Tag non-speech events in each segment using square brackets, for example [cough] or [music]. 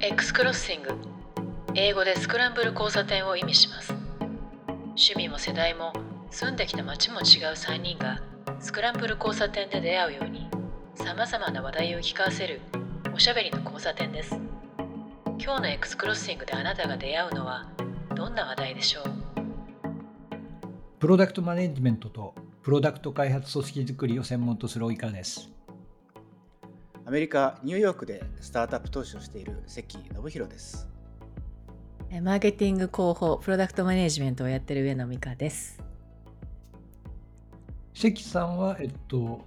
X クロッシング英語でスクランブル交差点を意味します。趣味も世代も住んできた街も違う3人がスクランブル交差点で出会うようにさまざまな話題を聞かせるおしゃべりの交差点です。今日の X クロッシングであなたが出会うのはどんな話題でしょう？プロダクトマネジメントとプロダクト開発組織づくりを専門とする及川です。アメリカ・ニューヨークでスタートアップ投資をしている関信弘です。マーケティング広報プロダクトマネジメントをやってる上野美香です関さんはえっと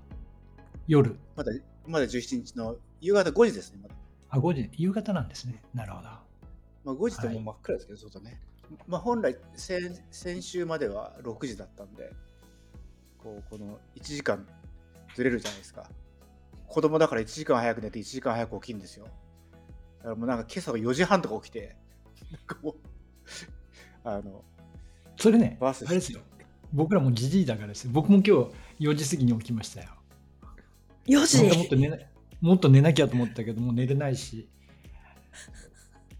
夜？まだまだ17日の夕方5時ですね。まだあ5時夕方なんですねなるほどまあ、5時ってもう真っ暗ですけど、そうだね。まあ、本来先、先週までは6時だったんで、こうこの1時間ずれるじゃないですか。子供だから1時間早く寝て1時間早く起きるんですよ。だからもうなんか今朝は4時半とか起きて、なんかもう、[laughs] あの、それねあれですよ。僕らもじじいだからですよ。僕も今日4時過ぎに起きましたよ。4本当はもっと寝なもっと寝なきゃと思ったけどもう寝れないし。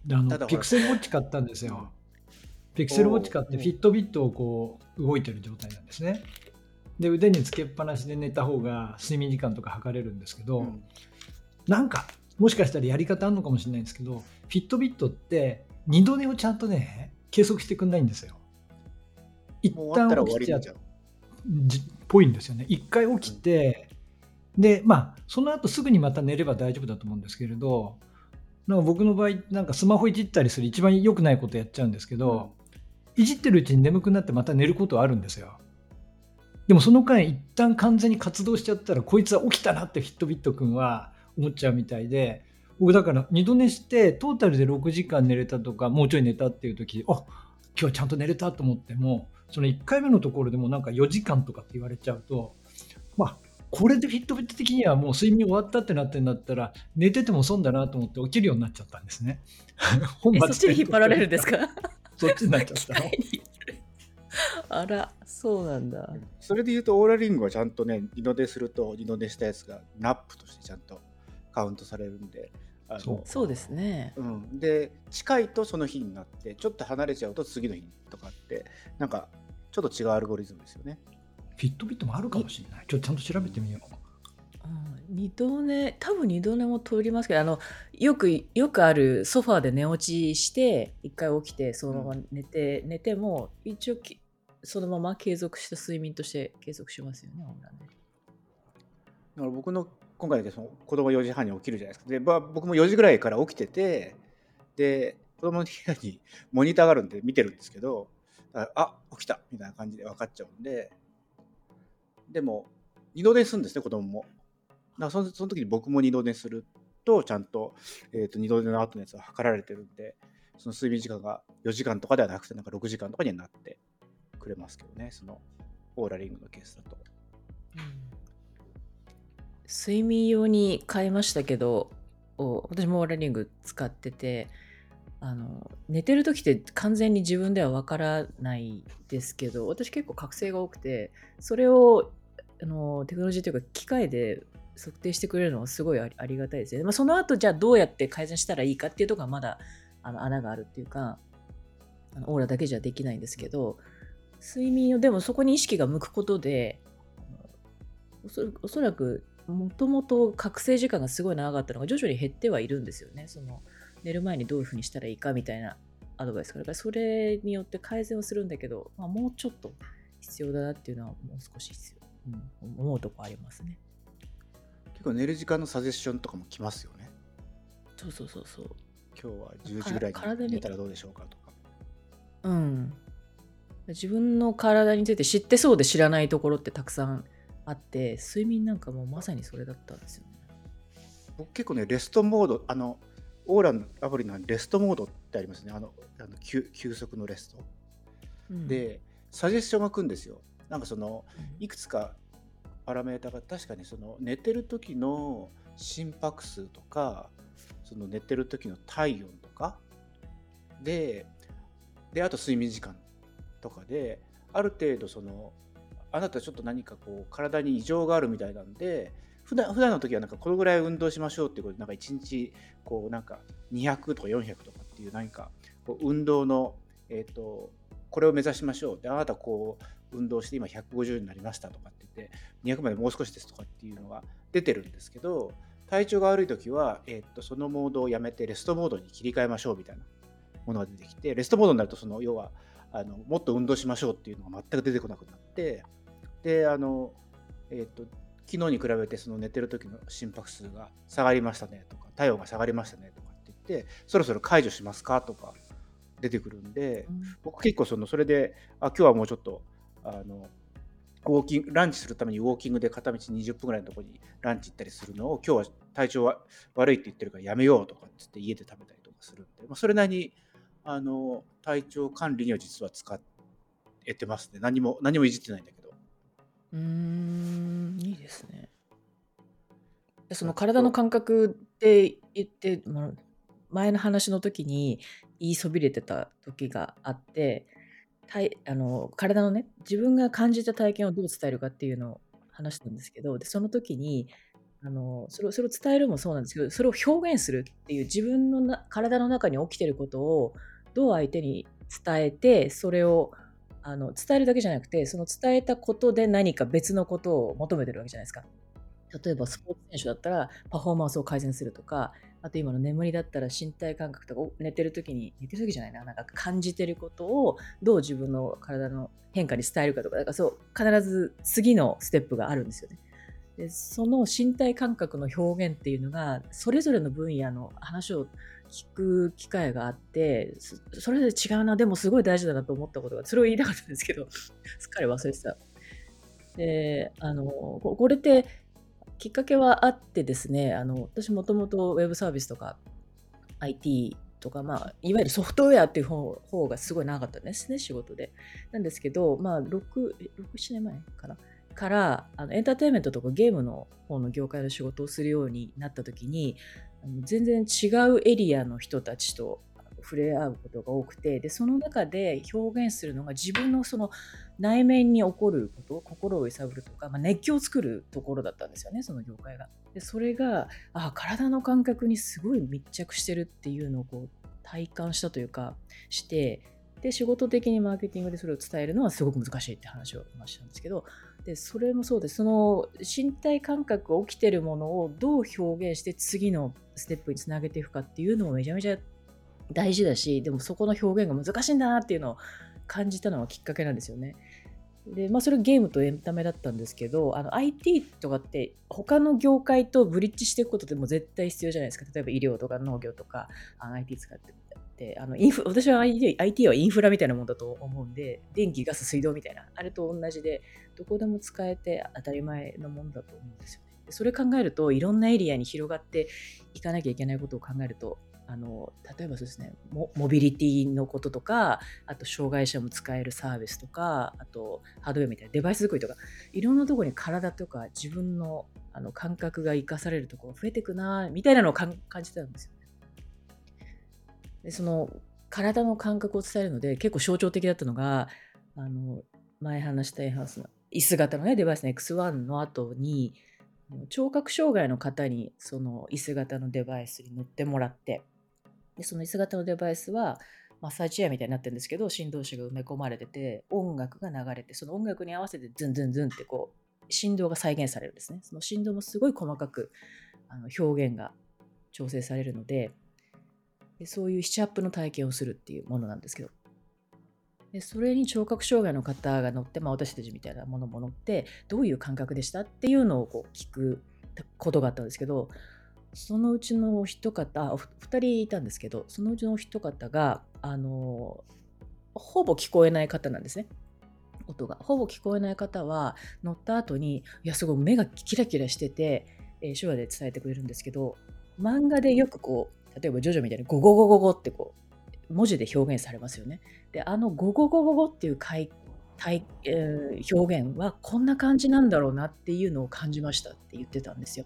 であのピクセルウォッチ買ったんですよ。ピクセルウォッチ買ってフィットビットをこう動いてる状態なんですねで腕につけっぱなしで寝た方が睡眠時間とか測れるんですけど、うんなんかもしかしたらやり方あるのかもしれないんですけどフィットビットって二度寝をちゃんとね計測してくんないんですよ一旦起きちゃっぽいんですよね。一回起きて、で、まあ、その後すぐにまた寝れば大丈夫だと思うんですけれど、なんか僕の場合、なんかスマホいじったりする一番良くないことやっちゃうんですけど、いじってるうちに眠くなってまた寝ることはあるんですよ。でもその間、一旦完全に活動しちゃったら、こいつは起きたなってフィットビット君は思っちゃうみたいで、僕だから二度寝して、トータルで6時間寝れたとか、もうちょい寝たっていう時、あ今日はちゃんと寝れたと思っても、その1回目のところでもなんか4時間とかって言われちゃうと、まあ、これで Fitbit 的にはもう睡眠終わったってなってんだったら、寝てても損だなと思って起きるようになっちゃったんですね。本えそっちに引っ張られるんですか？[laughs] そっちになっちゃったの。[laughs] [laughs] あらそうなんだそれで言うと、 Oura Ring はちゃんとね、二度寝すると、二度寝したやつが nap としてちゃんとカウントされるんで、あのそうそうですねうん、で、近いとその日になって、ちょっと離れちゃうと次の日とかって、なんかちょっと違うアルゴリズムですよね。フィットビットもあるかもしれない。ちょっとちゃんと調べてみよう。うん二度寝多分二度寝も通りますけどあのよくよくあるソファーで寝落ちして一回起きてそのまま寝て、寝ても一応きそのまま継続した睡眠として継続しますよね。ほんねだから僕の今回でその子供4時半に起きるじゃないですか。で、まあ、僕も4時ぐらいから起きてて、で、子供の部屋にモニターがあるんで見てるんですけど、あ、あ起きたみたいな感じで分かっちゃうんで、でも、二度寝するんですね、子供も。だからそのその時に僕も二度寝すると、ちゃんと,、えー、と二度寝の後のやつは測られてるんで、その睡眠時間が4時間とかではなくて、なんか6時間とかにはなってくれますけどね、そのオーラリングのケースだと。睡眠用に変えましたけどお私もオーラリング使っててあの寝てる時って完全に自分ではわからないですけど私結構覚醒が多くてそれをあのテクノロジーというか機械で測定してくれるのはすごいありありがたいですよね。まあ、その後じゃあどうやって改善したらいいかっていうところはまだあの穴があるっていうかあのオーラだけじゃできないんですけど睡眠をでもそこに意識が向くことでおそおそらくもともと覚醒時間がすごい長かったのが徐々に減ってはいるんですよね。その寝る前にどういうふうにしたらいいかみたいなアドバイスからそれによって改善をするんだけど、まあ、もうちょっと必要だなっていうのはもう少し必要、うん、思うとこありますね。結構寝る時間のサジェッションとかも来ますよね。そうそうそうそう。今日は10時ぐらいに寝たらどうでしょうかとか。うん。自分の体について知ってそうで知らないところってたくさんあって睡眠なんかもうまさにそれだったんですよね。僕結構ね、レストモード、あの、オーラのアプリのレストモードってありますね。あの、あの休休息のレスト。うん、で、サジェッションが来るんですよ。なんかその、うんいくつかパラメータが確かにその寝てる時の心拍数とか、その寝てる時の体温とか、で、で、あと睡眠時間とかで、ある程度その、あなたちょっと何かこう体に異常があるみたいなんで、普段普段の時はなんかこのぐらい運動しましょうっていうことでなんか1日こうなんか200とか400とかっていう何かこう運動の、えー、とこれを目指しましょうであなたこう運動して今150になりましたとかって言って200までもう少しですとかっていうのが出てるんですけど体調が悪い時は、えー、とそのモードをやめてレストモードに切り替えましょうみたいなものが出てきてレストモードになるとその要はあのもっと運動しましょうっていうのが全く出てこなくなってであの、えー、と昨日に比べてその寝てる時の心拍数が下がりましたねとか体温が下がりましたねとかって言ってそろそろ解除しますかとか出てくるんで、うん、僕結構そのそれであ今日はもうちょっとあのウォーキングランチするためにウォーキングで片道20分ぐらいのところにランチ行ったりするのを今日は体調は悪いって言ってるからやめようとかっつって家で食べたりとかするんで、まあ、それなりにあの体調管理には実は使えてますね。何も何もいじってないんだけど。うーん、いいですね。その体の感覚って言って、まあ、前の話の時に言いそびれてた時があって体あの体のね自分が感じた体験をどう伝えるかっていうのを話したんですけどでその時にあのそれをそれを伝えるもそうなんですけどそれを表現するっていう自分のな体の中に起きてることをどう相手に伝えてそれをあの伝えるだけじゃなくてその伝えたことで何か別のことを求めてるわけじゃないですか。例えばスポーツ選手だったらパフォーマンスを改善するとかあと今の眠りだったら身体感覚とか寝てる時に寝てる時じゃないななんか感じてることをどう自分の体の変化に伝えるかとかだからそう必ず次のステップがあるんですよね。でその身体感覚の表現っていうのがそれぞれの分野の話を聞く機会があってそれで違うなでもすごい大事だなと思ったことがそれを言いたかったんですけど [laughs] すっかり忘れてた。であのこれってきっかけはあってですねあの私もともとウェブサービスとか IT とか、まあ、いわゆるソフトウェアっていう方方がすごい長かったんですね仕事で。なんですけど、まあ、6 7年前かな。からあのエンターテインメントとかゲームの方の業界の仕事をするようになった時に全然違うエリアの人たちと触れ合うことが多くてでその中で表現するのが自分のその内面に起こること心を揺さぶるとか、まあ、熱狂を作るところだったんですよねその業界が。でそれがあ体の感覚にすごい密着してるっていうのをこう体感したというかしてで仕事的にマーケティングでそれを伝えるのはすごく難しいって話をしたんですけどでそれもそうですその身体感覚が起きてるものをどう表現して次のステップにつなげていくかっていうのもめちゃめちゃ大事だしでもそこの表現が難しいんだなっていうのを感じたのはきっかけなんですよね。でまあ、それゲームとエンタメだったんですけどあの IT とかって他の業界とブリッジしていくことっても絶対必要じゃないですか。例えば医療とか農業とかあの IT 使ってて。あのインフ私は IT, IT はインフラみたいなもんだと思うんで電気ガス水道みたいな。あれと同じでどこでも使えて当たり前のもんだと思うんですよね。それ考えるといろんなエリアに広がっていかなきゃいけないことを考えるとあの例えばそうですねモビリティのこととかあと障害者も使えるサービスとかあとハードウェアみたいなデバイス作りとかいろんなとこに体とか自分のあの感覚が生かされるところ増えていくなみたいなのを感じてたんですよね。でその体の感覚を伝えるので結構象徴的だったのがあの前話したエンハウスの椅子型のねデバイスの X1 の後に聴覚障害の方にその椅子型のデバイスに乗ってもらってでその椅子型のデバイスはマッサージチェアみたいになってるんですけど振動子が埋め込まれてて音楽が流れてその音楽に合わせてズンズンズンってこう振動が再現されるんですね。その振動もすごい細かくあの表現が調整されるのででそういう七アップの体験をするっていうものなんですけど。でそれに聴覚障害の方が乗って、まあ、私たちみたいなものも乗ってどういう感覚でしたっていうのをこう聞くことがあったんですけどそのうちのお一方2人いたんですけどそのうちのお一方があのほぼ聞こえない方なんですね。音が。ほぼ聞こえない方は乗った後にいやすごい目がキラキラしてて、えー、手話で伝えてくれるんですけど漫画でよくこう例えばジョジョみたいにゴゴゴゴゴってこう文字で表現されますよね。であのゴゴゴゴゴっていう回、えー、表現はこんな感じなんだろうなっていうのを感じましたって言ってたんですよ。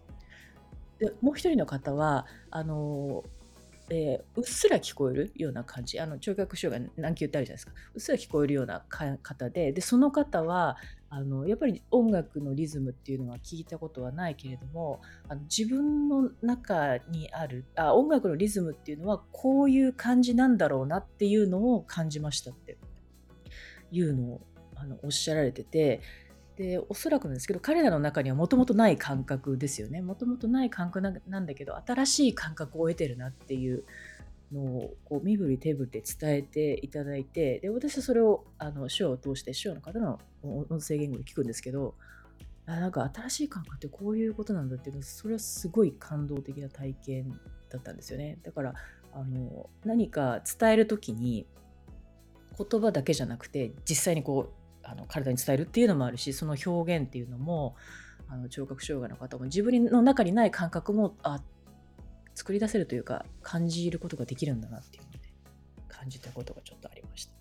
でもう一人の方はあのえーうっすら聞こえるような感じ。あの聴覚障害何級ってあるじゃないですか。うっすら聞こえるような方で。でその方はあのやっぱり音楽のリズムっていうのは聞いたことはないけれどもあの自分の中にあるあ音楽のリズムっていうのはこういう感じなんだろうなっていうのを感じましたっていうのをあのおっしゃられててでおそらくなんですけど彼らの中にはもともとない感覚ですよね。もともとない感覚なんだけど新しい感覚を得てるなっていうのをこう身振り手振りで伝えていただいてで私はそれをあの手話を通して手話の方の音声言語で聞くんですけどあなんか新しい感覚ってこういうことなんだっていうのはそれはすごい感動的な体験だったんですよね。だからあの何か伝える時に言葉だけじゃなくて実際にこうあの体に伝えるっていうのもあるしその表現っていうのもあの聴覚障害の方も自分の中にない感覚もあ作り出せるというか感じることができるんだなっていうので感じたことがちょっとありました。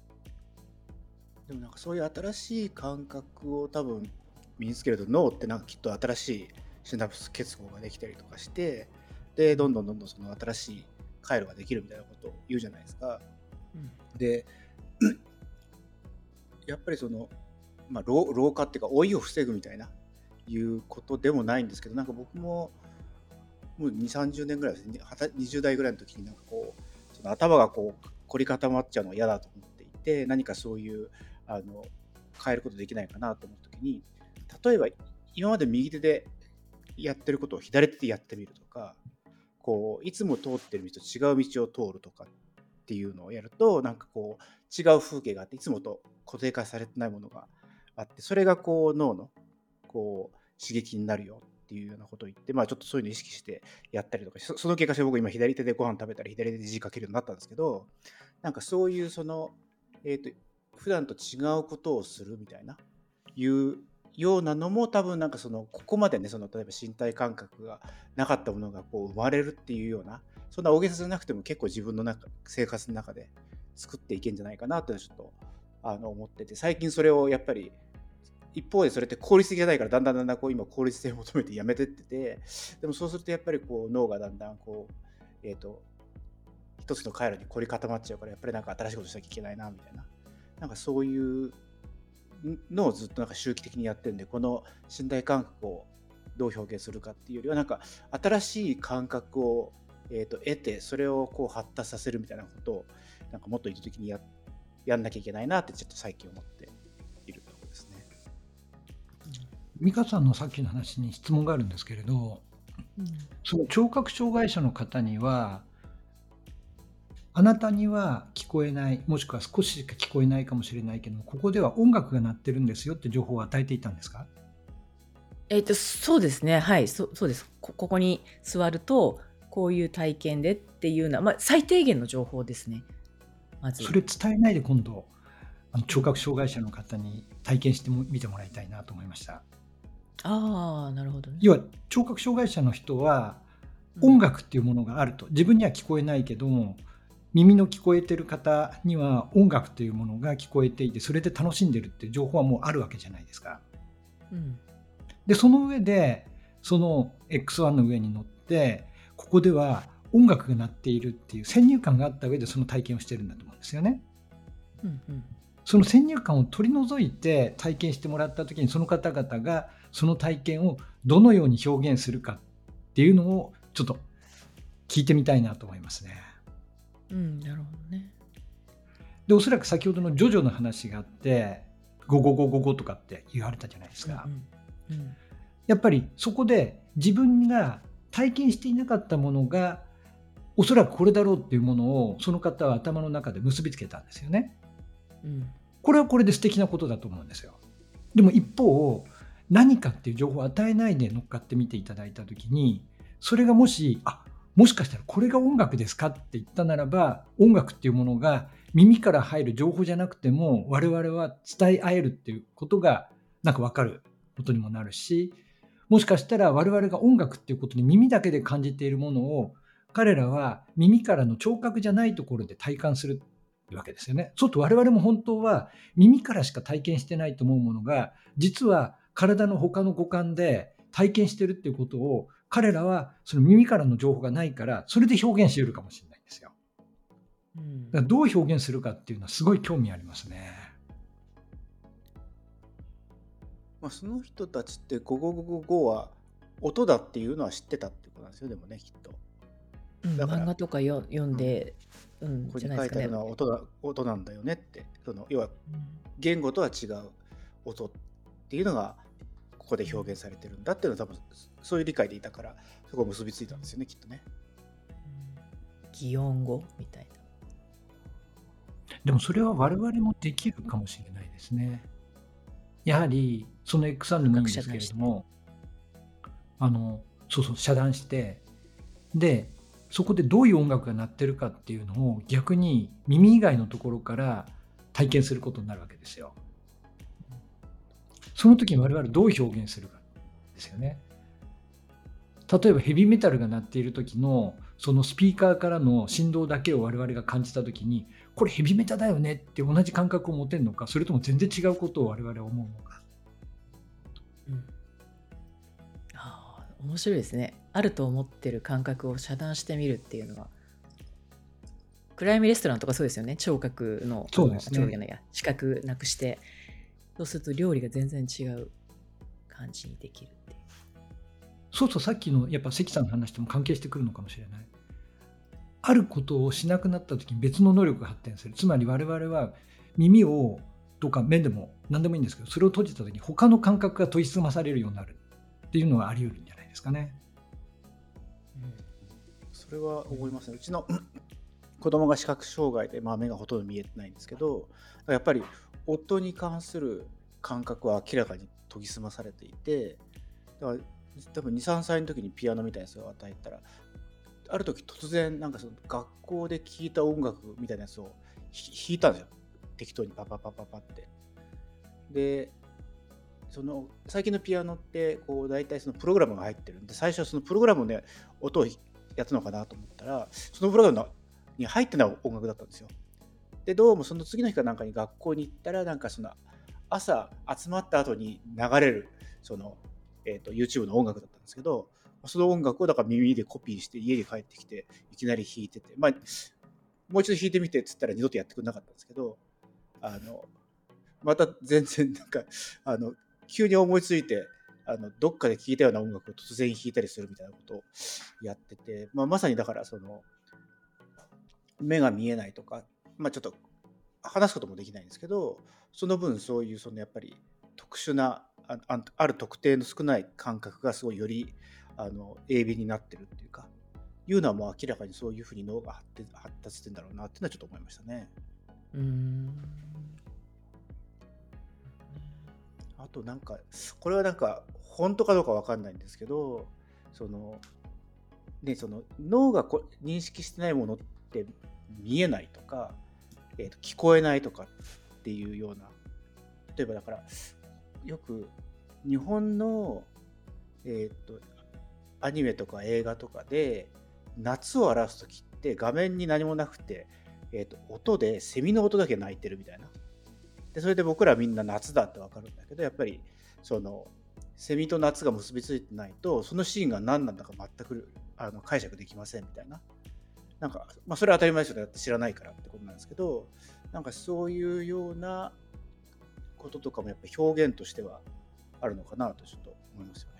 でもなんかそういう新しい感覚を多分身につけると脳ってなんかきっと新しいシナプス結合ができたりとかしてでどんどんどんどんその新しい回路ができるみたいなことを言うじゃないですか。うんでやっぱりその、まあ、老老化っていうか老いを防ぐみたいないうことでもないんですけどなんか僕ももう2 3 0年ぐらいですね。20代ぐらいの時になんかこうその頭がこう凝り固まっちゃうのが嫌だと思っていて何かそういうあの変えることできないかなと思った時に例えば今まで右手でやってることを左手でやってみるとかこういつも通ってる道と違う道を通るとかっていうのをやるとなんかこう違う風景があっていつもと固定化されてないものがあってそれがこう脳のこう刺激になるよっていうようなことを言って、まあ、ちょっとそういうの意識してやったりとかそその結果して僕今左手でご飯食べたり左手で字書けるようになったんですけどなんかそういうその、えー、と普段と違うことをするみたいないうようなのも多分なんかそのここまでねその例えば身体感覚がなかったものがこう生まれるっていうようなそんな大げさじゃなくても結構自分の中生活の中で作っていけんじゃないかなってちょっとあの思ってて最近それをやっぱり一方でそれって効率的じゃないからだんだんだんだんこう今効率性を求めてやめてっててでもそうするとやっぱりこう脳がだんだんこうえっ、と一つの回路に凝り固まっちゃうからやっぱりなんか新しいことしなきゃいけないなみたいな。なんかそういうのをずっとなんか周期的にやってるんでこの身体感覚をどう表現するかっていうよりはなんか新しい感覚を、えー、と得てそれをこう発達させるみたいなことをなんかもっと意図的にややんなきゃいけないなってちょっと最近思っているところですね。美香さんのさっきの話に質問があるんですけれどその聴覚障害者の方にはあなたには聞こえないもしくは少ししか聞こえないかもしれないけどここでは音楽が鳴ってるんですよって情報を与えていたんですか？えっ、とそうですね。はい。そそうです。こここに座るとこういう体験でっていうのは、まあ、最低限の情報ですね。まず。それ伝えないで今度あの聴覚障害者の方に体験してみてもらいたいなと思いました。ああなるほどね。要は聴覚障害者の人は音楽っていうものがあると。自分には聞こえないけども耳の聞こえてる方には音楽というものが聞こえていてそれで楽しんでるっていう情報はもうあるわけじゃないですか。うん。でその上でその X1 の上に乗ってここでは音楽が鳴っているっていう先入観があった上でその体験をしてるんだと思うんですよね。うんうんその先入観を取り除いて体験してもらった時にその方々がその体験をどのように表現するかっていうのをちょっと聞いてみたいなと思いますね。うんなるほどねでおそらく先ほどのジョジョの話があって「ゴゴゴゴゴ」とかって言われたじゃないですか。うんうんやっぱりそこで自分が体験していなかったものがおそらくこれだろうっていうものをその方は頭の中で結びつけたんですよね。うんこれはこれで素敵なことだと思うんですよ。でも一方何かっていう情報を与えないで乗っかってみていただいた時にそれがもしあもしかしたらこれが音楽ですかって言ったならば音楽っていうものが耳から入る情報じゃなくても我々は伝え合えるっていうことがなんか分かることにもなるしもしかしたら我々が音楽っていうことに耳だけで感じているものを彼らは耳からの聴覚じゃないところで体感するわけですよね。そうと我々も本当は耳からしか体験してないと思うものが実は体の他の五感で体験してるっていうことを彼らはその耳からの情報がないからそれで表現し得るかもしれないんですよ。うんだからどう表現するかっていうのはすごい興味ありますね。まあ、その人たちって555は音だっていうのは知ってたってことなんですよでもねきっと。うん漫画とかよ読んで、うん、ここじゃないですかねに書いてあるのは音だ音なんだよねってその要はうん言語とは違う音っていうのがここで表現されてるんだっていうのは多分そういう理解でいたからそこ結びついたんですよねきっとね。擬音語みたいな。でもそれは我々もできるかもしれないですね。やはりその XR でもいいんですけれども、あのそうそう遮断してでそこでどういう音楽が鳴ってるかっていうのを逆に耳以外のところから体験することになるわけですよ。その時に我々どう表現するかですよね。例えばヘビーメタルが鳴っている時のそのスピーカーからの振動だけを我々が感じた時にこれヘビメタだよねって同じ感覚を持てるのかそれとも全然違うことを我々は思うのかうん面白いですね。あると思ってる感覚を遮断してみるっていうのは。暗闇レストランとかそうですよね。聴覚の、そうですね聴覚や、視覚なくして、そうすると料理が全然違う感じにできるっていう。そうそうさっきのやっぱ関さんの話とも関係してくるのかもしれないあることをしなくなった時に別の能力が発展するつまり我々は耳をとか目でも何でもいいんですけどそれを閉じた時に他の感覚が研ぎ澄まされるようになるっていうのがあり得るんじゃないですかねそれは思いますね。うちの子供が視覚障害で、まあ、目がほとんど見えてないんですけど、やっぱり音に関する感覚は明らかに研ぎ澄まされていて、だから多分2、3歳の時にピアノみたいなやつを与えたら、ある時突然、なんかその学校で聴いた音楽みたいなやつを弾いたんですよ。適当にパパパパパって。で、その最近のピアノってこう大体そのプログラムが入ってるんで最初はそのプログラムで音をやったのかなと思ったらそのプログラムに入ってない音楽だったんですよ。でどうもその次の日かなんかに学校に行ったらなんかその朝集まった後に流れるその、えー、と YouTube の音楽だったんですけどその音楽をだから耳でコピーして家に帰ってきていきなり弾いててまあもう一度弾いてみてっつったら二度とやってくれなかったんですけどあのまた全然なんかあの急に思いついてあのどっかで聴いたような音楽を突然弾いたりするみたいなことをやってて、まあ、まさにだからその目が見えないとか、まあ、ちょっと話すこともできないんですけどその分そういうそのやっぱり特殊なああある特定の少ない感覚がすごいよりあの鋭敏になってるっていうかいうのはもう明らかにそういうふうに脳が発展発達してんだろうなっていうのはちょっと思いましたね。うーん。あとなんかこれはなんか本当かどうかわかんないんですけどそのねその脳がこ認識してないものって見えないとか、えーと聞こえないとかっていうような例えばだからよく日本のえっ、とアニメとか映画とかで夏を表す時って画面に何もなくて、えー、と音でセミの音だけ鳴いてるみたいな。でそれで僕らみんな夏だって分かるんだけどやっぱりそのセミと夏が結びついてないとそのシーンが何なんだか全くあの解釈できませんみたいな。なんか、まあ、それは当たり前ですよね。だって知らないからってことなんですけどなんかそういうようなこととかもやっぱ表現としてはあるのかなとちょっと思いますよね。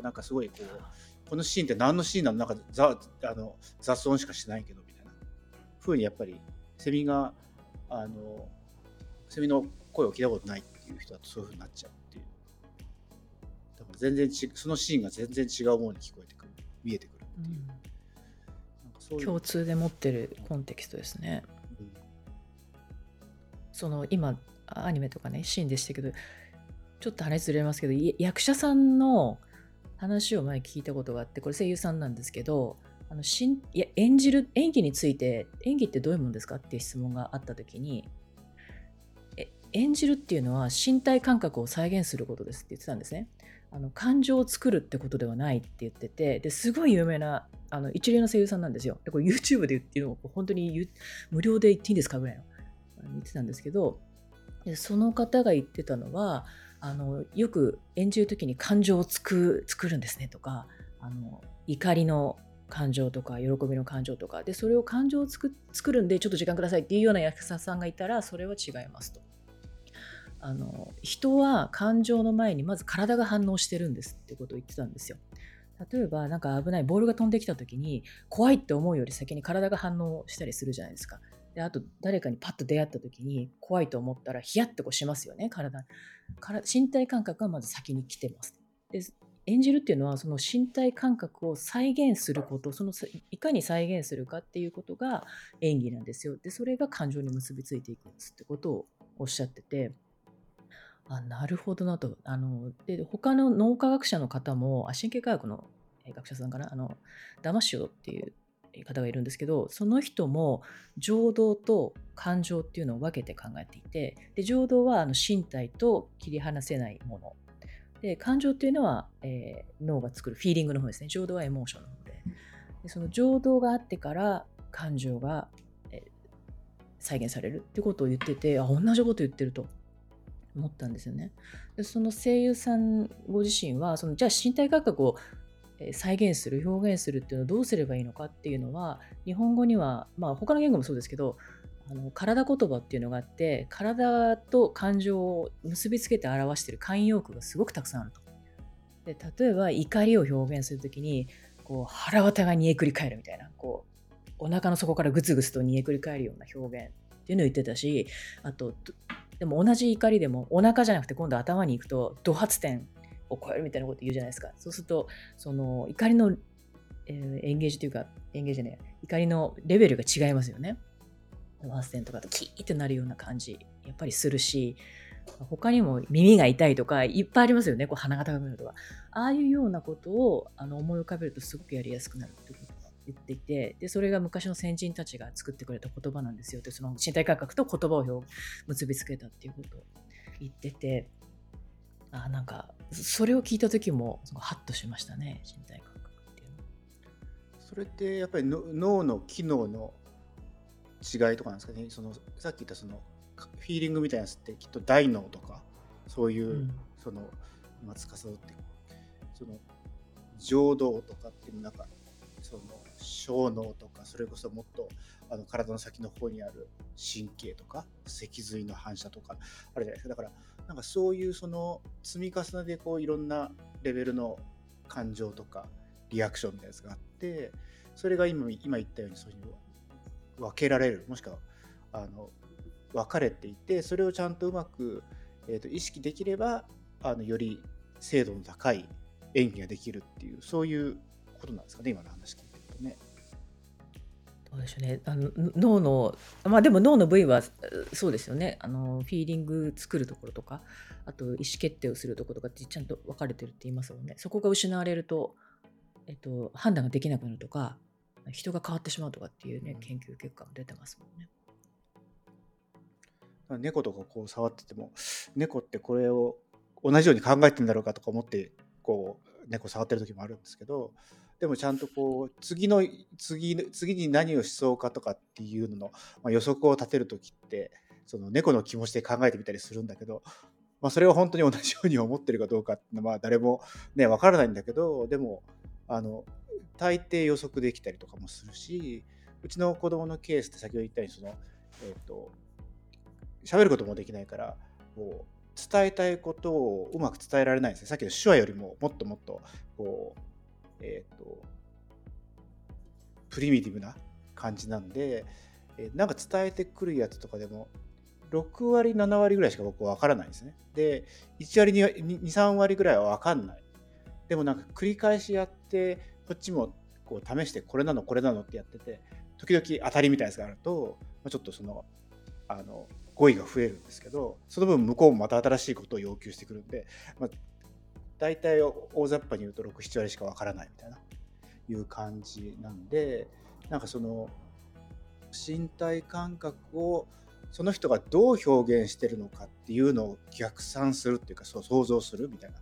なんかすごいこうこのシーンって何のシーンなの？なんかざあの雑音しかしてないけどみたいなふうにやっぱりセミがあのセミの声を聞いたことないっていう人だとそういうふうになっちゃうっていう。だから全然ちそのシーンが全然違うものに聞こえてくる見えてくるっていう。なんういう共通で持ってるコンテキストですね。うんその今アニメとかねシーンでしたけどちょっと話ずれますけどい役者さんの話を前聞いたことがあってこれ声優さんなんですけどあのしんいや演じる演技について演技ってどういうものですかっていう質問があった時に演じるっていうのは身体感覚を再現することですって言ってたんですね。あの感情を作るってことではないって言っててですごい有名なあの一流の声優さんなんですよ。でこれ YouTube で言ってるのを本当に無料で言っていいんですかぐらいの言ってたんですけどその方が言ってたのはあのよく演じる時に感情をつく作るんですねとかあの怒りの感情とか喜びの感情とかでそれを感情を作るんでちょっと時間くださいっていうような役者さんがいたらそれは違いますと。あの人は感情の前にまず体が反応してるんですってことを言ってたんですよ。例えばなんか危ないボールが飛んできた時に怖いって思うより先に体が反応したりするじゃないですか。であと誰かにパッと出会った時に怖いと思ったらヒヤッとこうしますよね体から身体感覚がまず先に来てます。で演じるっていうのはその身体感覚を再現することそのいかに再現するかっていうことが演技なんですよ。でそれが感情に結びついていくんですってことをおっしゃっててあなるほどなと。あので他の脳科学者の方も神経科学の学者さんかな？あのダマシオっていう方がいるんですけどその人も情動と感情っていうのを分けて考えていてで情動はあの身体と切り離せないもの。で感情っていうのは、えー、脳が作るフィーリングの方ですね。情動はエモーションの方で。でその情動があってから感情が、えー、再現されるってことを言っててあ同じこと言ってると思ったんですよね。でその声優さんご自身はそのじゃあ身体感覚を再現する表現するっていうのをどうすればいいのかっていうのは日本語にはまあ他の言語もそうですけどあの体言葉っていうのがあって体と感情を結びつけて表してる慣用句がすごくたくさんあると。で例えば怒りを表現するときにこう腹渡が煮えくり返るみたいなこうお腹の底からグツグツと煮えくり返るような表現っていうのを言ってたしあとでも同じ怒りでもお腹じゃなくて今度頭に行くとド発点を超えるみたいなこと言うじゃないですか。そうするとその怒りの、えー、エンゲージというかエンゲージね怒りのレベルが違いますよね。ワンステンとかとキーってなるような感じやっぱりするし他にも耳が痛いとかいっぱいありますよね。こう鼻が高くなるとか。ああいうようなことをあの思い浮かべるとすごくやりやすくなるってこと言っていてでそれが昔の先人たちが作ってくれた言葉なんですよ。ってその身体感覚と言葉を結びつけたっていうことを言ってて。あなんかそれを聞いた時もハッとしましたね身体感覚っていうの。それってやっぱり脳の機能の違いとかなんですかね？そのさっき言ったそのフィーリングみたいなやつってきっと大脳とかそういう、うん、その今司ってその情動とかっていうなんかその小脳とかそれこそもっとあの体の先の方にある神経とか脊髄の反射とかあるじゃないですか。だからなんかそういうその積み重ねでこういろんなレベルの感情とかリアクションみたいなやつがあってそれが今今言ったようにそういう分けられるもしくはあの分かれていてそれをちゃんとうまく、えーと、意識できればあのより精度の高い演技ができるっていうそういうことなんですかね今の話聞い。どうでしょうね。あの脳のまあでも脳の部位はそうですよね。あのフィーリング作るところとかあと意思決定をするところとかってちゃんと分かれてるって言いますもんね。そこが失われると、えっと、判断ができなくなるとか人が変わってしまうとかっていうね、研究結果も出てますもんね。猫とかこう触ってても猫ってこれを同じように考えてんだろうかとか思ってこう猫触ってる時もあるんですけどでもちゃんとこう次の次次に何をしそうかとかっていうのの、まあ、予測を立てる時ってその猫の気持ちで考えてみたりするんだけど、まあ、それを本当に同じように思ってるかどうかってのは誰もね分からないんだけどでもあの大抵予測できたりとかもするしうちの子供のケースって先ほど言ったようにそのえっ、ー、と喋ることもできないからこう伝えたいことをうまく伝えられないんですね。さっきの手話よりももっともっとこうえっ、ー、とプリミティブな感じなんで、えー、なんか伝えてくるやつとかでも6割7割ぐらいしか僕は分からないですね。で1割23割ぐらいは分かんない。でもなんか繰り返しやってこっちもこう試してこれなのこれなのってやってて時々当たりみたいなやつがあると、ま、ちょっとそのあの語彙が増えるんですけどその分向こうもまた新しいことを要求してくるんで、まあ、大体大雑把に言うと67割しかわからないみたいないう感じなんでなんかその身体感覚をその人がどう表現してるのかっていうのを逆算するっていうかそう想像するみたいな。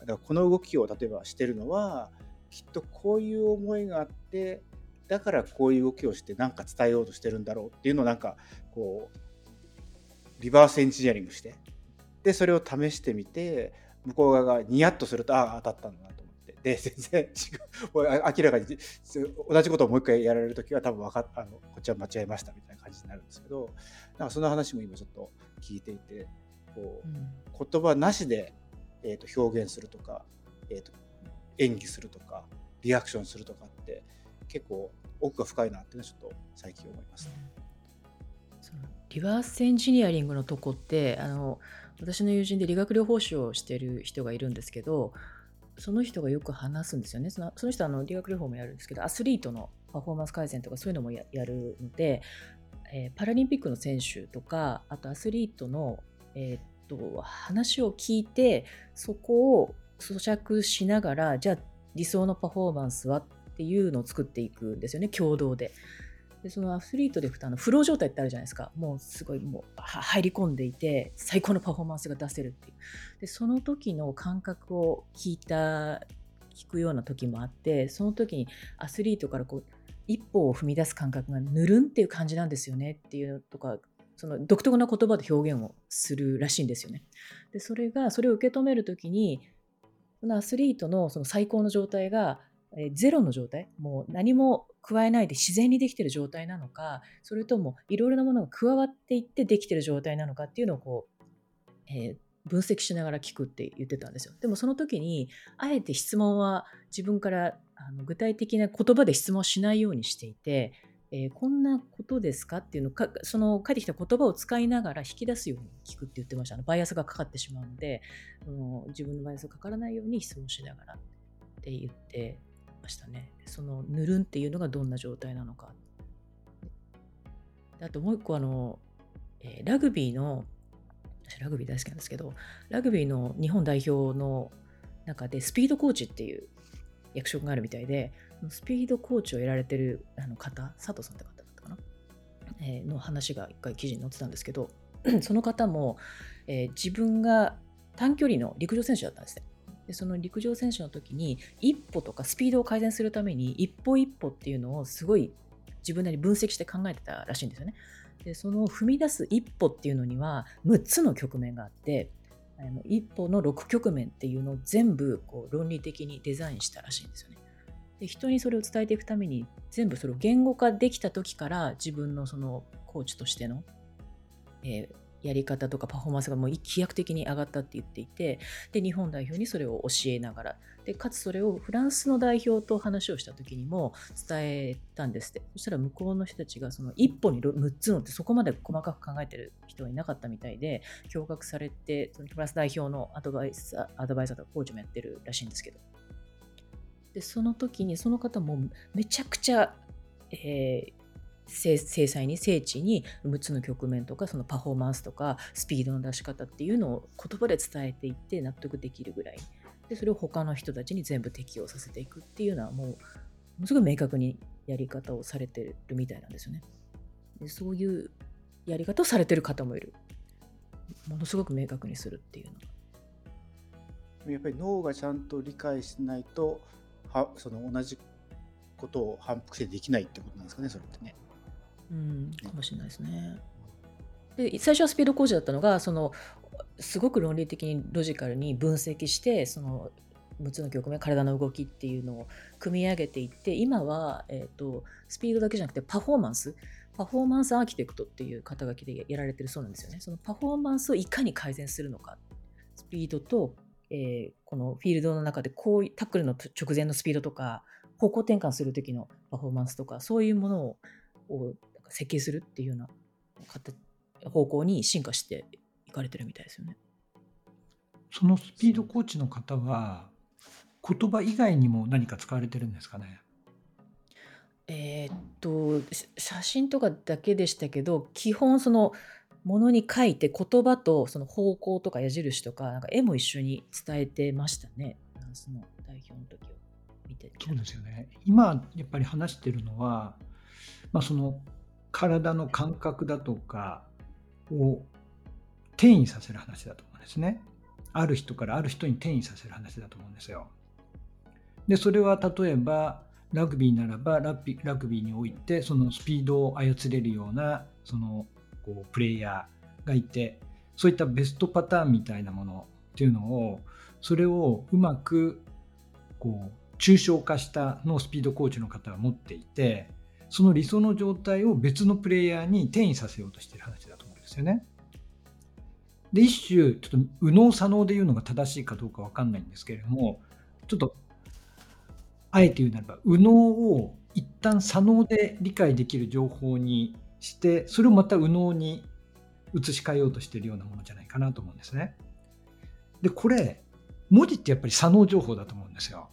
だからこの動きを例えばしてるのはきっとこういう思いがあってだからこういう動きをして何か伝えようとしてるんだろうっていうのをなんかこうリバースエンジニアリングして。でそれを試してみて向こう側がニヤッとするとああ当たったんだなと思って。で [laughs] 全然違う。明らかに同じことをもう一回やられる時は多分分かっあのこっちは間違えましたみたいな感じになるんですけどなんかその話も今ちょっと聞いていてこう、うん、言葉なしで、えー、と表現するとか、えー、と演技するとかリアクションするとかって結構奥が深いなっていうのはちょっと最近思いますね。リバースエンジニアリングのとこってあの私の友人で理学療法士をしてる人がいるんですけどその人がよく話すんですよねそのその人はあの理学療法もやるんですけどアスリートのパフォーマンス改善とかそういうのもやるので、えー、パラリンピックの選手とかあとアスリートの、えー、っと話を聞いてそこを咀嚼しながらじゃあ理想のパフォーマンスはっていうのを作っていくんですよね共同で。でそのアスリートであのフロー状態ってあるじゃないですかもうすごいもう入り込んでいて最高のパフォーマンスが出せるっていうでその時の感覚を聞いた聞くような時もあってその時にアスリートからこう一歩を踏み出す感覚がぬるんっていう感じなんですよねっていうとかその独特な言葉で表現をするらしいんですよね。でそれがそれを受け止める時にそのアスリートのその最高の状態がゼロの状態もう何も加えないで自然にできてる状態なのかそれともいろいろなものが加わっていってできてる状態なのかっていうのをこう、えー、分析しながら聞くって言ってたんですよ。でもその時にあえて質問は自分からあの具体的な言葉で質問しないようにしていて、えー、こんなことですかっていうのかその返ってきた言葉を使いながら引き出すように聞くって言ってました。あのバイアスがかかってしまうので、うん、自分のバイアスがかからないように質問しながらって言ってましたね。そのぬるんっていうのがどんな状態なのか。あともう一個あの、えー、ラグビーの私ラグビー大好きなんですけどラグビーの日本代表の中でスピードコーチっていう役職があるみたいでスピードコーチをやられてるあの方佐藤さんって方だったかな、えー、の話が一回記事に載ってたんですけど [clears throat] その方も、えー、自分が短距離の陸上選手だったんですね。でその陸上選手の時に一歩とかスピードを改善するために一歩一歩っていうのをすごい自分なり分析して考えてたらしいんですよね。でその踏み出す一歩っていうのには6つの局面があって一歩の6局面っていうのを全部こう論理的にデザインしたらしいんですよね。で人にそれを伝えていくために全部それを言語化できた時から自分のそのコーチとしての、えー、やり方とかパフォーマンスがもう飛躍的に上がったって言っていてで日本代表にそれを教えながらでかつそれをフランスの代表と話をした時にも伝えたんですって。そしたら向こうの人たちがその一歩に6つのってそこまで細かく考えてる人はいなかったみたいで驚愕されてそのフランス代表のアドバイザーアドバイザーとかコーチもやってるらしいんですけど。でその時にその方もめちゃくちゃ、えー、制裁に聖地に6つの局面とかそのパフォーマンスとかスピードの出し方っていうのを言葉で伝えていって納得できるぐらい。でそれを他の人たちに全部適用させていくっていうのはもうものすごい明確にやり方をされてるみたいなんですよね。でそういうやり方をされてる方もいる。ものすごく明確にするっていうの。はやっぱり脳がちゃんと理解しないとはその同じことを反復性できないってことなんですかねそれってね。うん、かもしれないですね。で最初はスピード工事だったのがそのすごく論理的にロジカルに分析してその6つの局面体の動きっていうのを組み上げていって今は、えーと、スピードだけじゃなくてパフォーマンスパフォーマンスアーキテクトっていう肩書きでやられてるそうなんですよね。そのパフォーマンスをいかに改善するのかスピードと、えー、このフィールドの中でこうタックルの直前のスピードとか方向転換する時のパフォーマンスとかそういうものをを設計するっていうような方向に進化していかれてるみたいですよね。そのスピードコーチの方は言葉以外にも何か使われてるんですかね？えー、っと写真とかだけでしたけど基本そのものに書いて言葉とその方向とか矢印とかなんか絵も一緒に伝えてましたね。フランスの代表の時を見て。そうですよね。今やっぱり話してるのは、まあ、その体の感覚だとかを転移させる話だと思うんですね。ある人からある人に転移させる話だと思うんですよ。でそれは例えばラグビーならばラピラグビーにおいてそのスピードを操れるようなそのこうプレイヤーがいてそういったベストパターンみたいなものっていうのをそれをうまくこう抽象化したのをスピードコーチの方は持っていてその理想の状態を別のプレイヤーに転移させようとしてる話だと思うんですよね。で一種ちょっと右脳左脳で言うのが正しいかどうか分かんないんですけれどもちょっとあえて言うならば右脳を一旦左脳で理解できる情報にしてそれをまた右脳に移し替えようとしてるようなものじゃないかなと思うんですね。でこれ文字ってやっぱり左脳情報だと思うんですよ。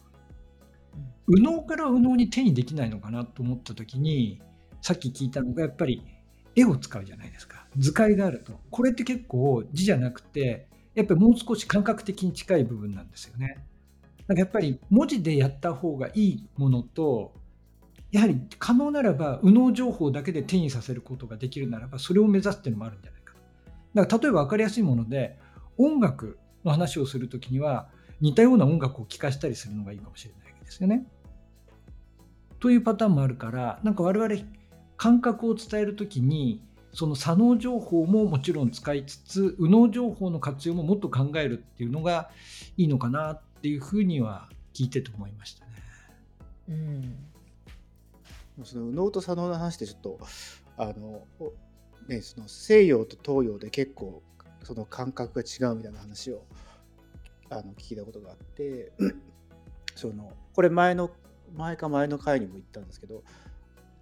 右脳から右脳に手にできないのかなと思った時にさっき聞いたのがやっぱり絵を使うじゃないですか図解があるとこれって結構字じゃなくてやっぱりもう少し感覚的に近い部分なんですよね。なんかやっぱり文字でやった方がいいものとやはり可能ならば右脳情報だけで転移させることができるならばそれを目指すっていうのもあるんじゃないかと。だから例えば分かりやすいもので音楽の話をするときには似たような音楽を聴かせたりするのがいいかもしれないですよね。というパターンもあるからなんか我々感覚を伝えるときにその左脳情報ももちろん使いつつ右脳情報の活用ももっと考えるっていうのがいいのかなっていうふうには聞いてて思いましたね。うんその右脳と左脳の話でちょっとあの、ね、その西洋と東洋で結構その感覚が違うみたいな話をあの聞いたことがあってそのこれ前の前か前の回にも言ったんですけど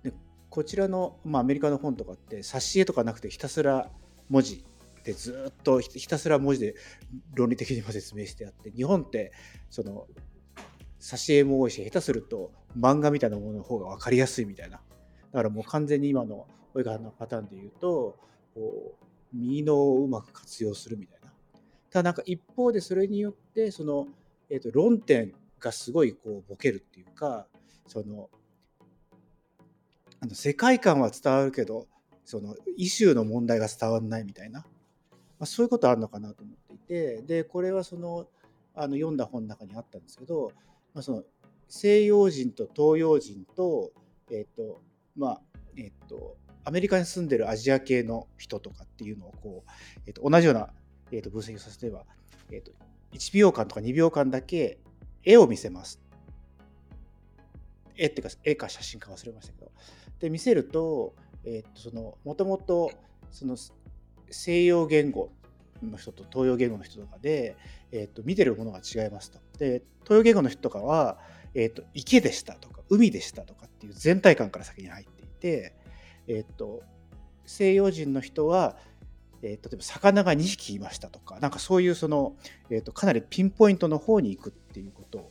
でこちらの、まあ、アメリカの本とかって挿絵とかなくてひたすら文字でずっとひたすら文字で論理的にも説明してあって日本ってその挿絵も多いし下手すると漫画みたいなものの方が分かりやすいみたいな。だからもう完全に今の及川のパターンで言うとこう右脳をうまく活用するみたいな。ただなんか一方でそれによってその、えー、と論点がすごいこうボケるっていうかそのあの世界観は伝わるけどそのイシューの問題が伝わらないみたいな、まあ、そういうことあるのかなと思っていてでこれはそのあの読んだ本の中にあったんですけど、まあ、その西洋人と東洋人と,、えーとまあえーと、アメリカに住んでるアジア系の人とかっていうのをこう、えーと、同じような、えー、と分析をさせてば、えー、と1秒間とか2秒間だけ絵を見せます。絵っていうか絵か写真か忘れましたけど。で見せると,、えー、とそのもともとその西洋言語の人と東洋言語の人とかで、えー、と見てるものが違いますと。で東洋言語の人とかは、えー、と池でしたとか海でしたとかっていう全体感から先に入っていて、えー、と西洋人の人は、えー、例えば魚が2匹いましたとかなんかそういうその、えー、とかなりピンポイントの方に行くっていうことを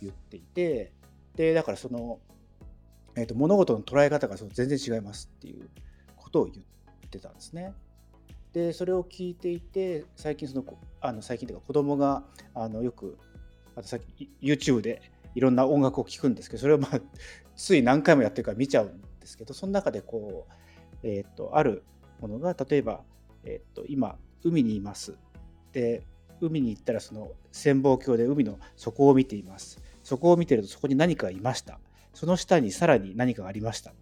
言っていてでだからその、えー、と物事の捉え方がその全然違いますっていうことを言ってたんですね。でそれを聞いていて最近そのあの最近というか子供があのよくあとさっき YouTube でいろんな音楽を聴くんですけどそれをまあつい何回もやってるから見ちゃうんですけどその中でこう、えー、とあるものが例えば、えー、と今海にいます。で海に行ったらその潜望鏡で海の底を見ています。底を見てるとそこに何かいました。その下にさらに何かがありました。っ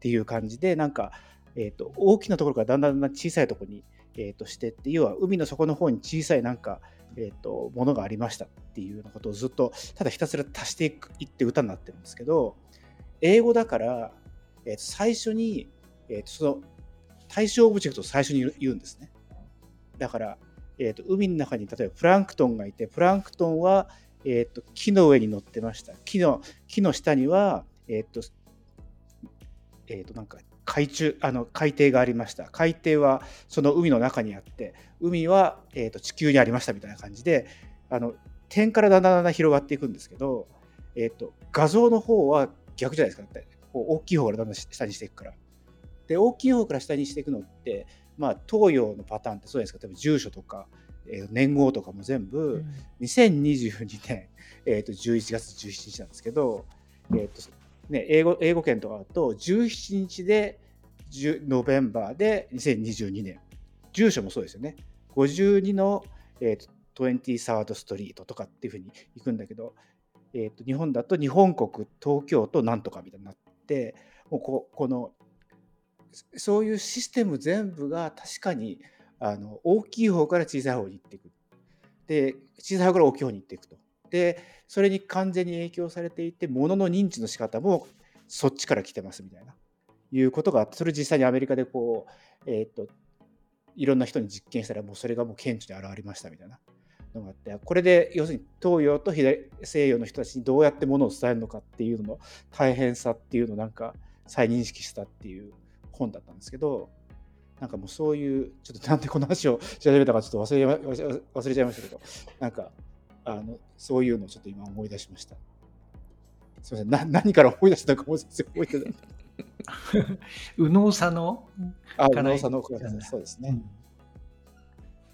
ていう感じでなんか、えー、と大きなところからだんだんだん小さいところにえー、としてって要は海の底の方に小さいなんか、えー、とものがありました。っていうようなことをずっとただひたすら足していくいって歌になってるんですけど英語だから、えー、と最初に、えー、とその対象オブジェクトを最初に言うんですね。だから、えー、と海の中に例えばプランクトンがいてプランクトンは、えー、と木の上に乗ってました。木の木の下にはえっ、とえっ、となんか海中あの海底がありました。海底はその海の中にあって海は、えーと、地球にありましたみたいな感じであの点からだんだんだんだん広がっていくんですけど、えーと、画像の方は逆じゃないですか。ってこう大きい方からだんだん下にしていくから。で大きい方から下にしていくのって、まあ、東洋のパターンってそうですか。例えば住所とか、えー、年号とかも全部、2022年、えーと、11月17日なんですけど、えーとね、英語英語圏とかだと17日でノベンバーで2022年。住所もそうですよね。52の、えーと、20サードストリートとかっていうふうに行くんだけど、えーと、日本だと日本国東京都なんとかみたいになってもうここのそういうシステム全部が確かにあの大きい方から小さい方に行っていく。で小さい方から大きい方に行っていくと。でそれに完全に影響されていてものの認知の仕方もそっちから来てますみたいな。いうことがあってそれ実際にアメリカでこう、えー、っといろんな人に実験したらもうそれがもう顕著に現れましたみたいな。のがあってこれで要するに東洋と西洋の人たちにどうやってものを伝えるのかっていうのの大変さっていうのをなんか再認識したっていう本だったんですけどなんかもうそういうちょっとなんでこの話をし始めたかちょっと忘れ忘れちゃいましたけどなんかあのそういうのをちょっと今思い出しました。すみませんな何から思い出したかも全然覚えてない。右脳左脳あ右脳左脳そうですね。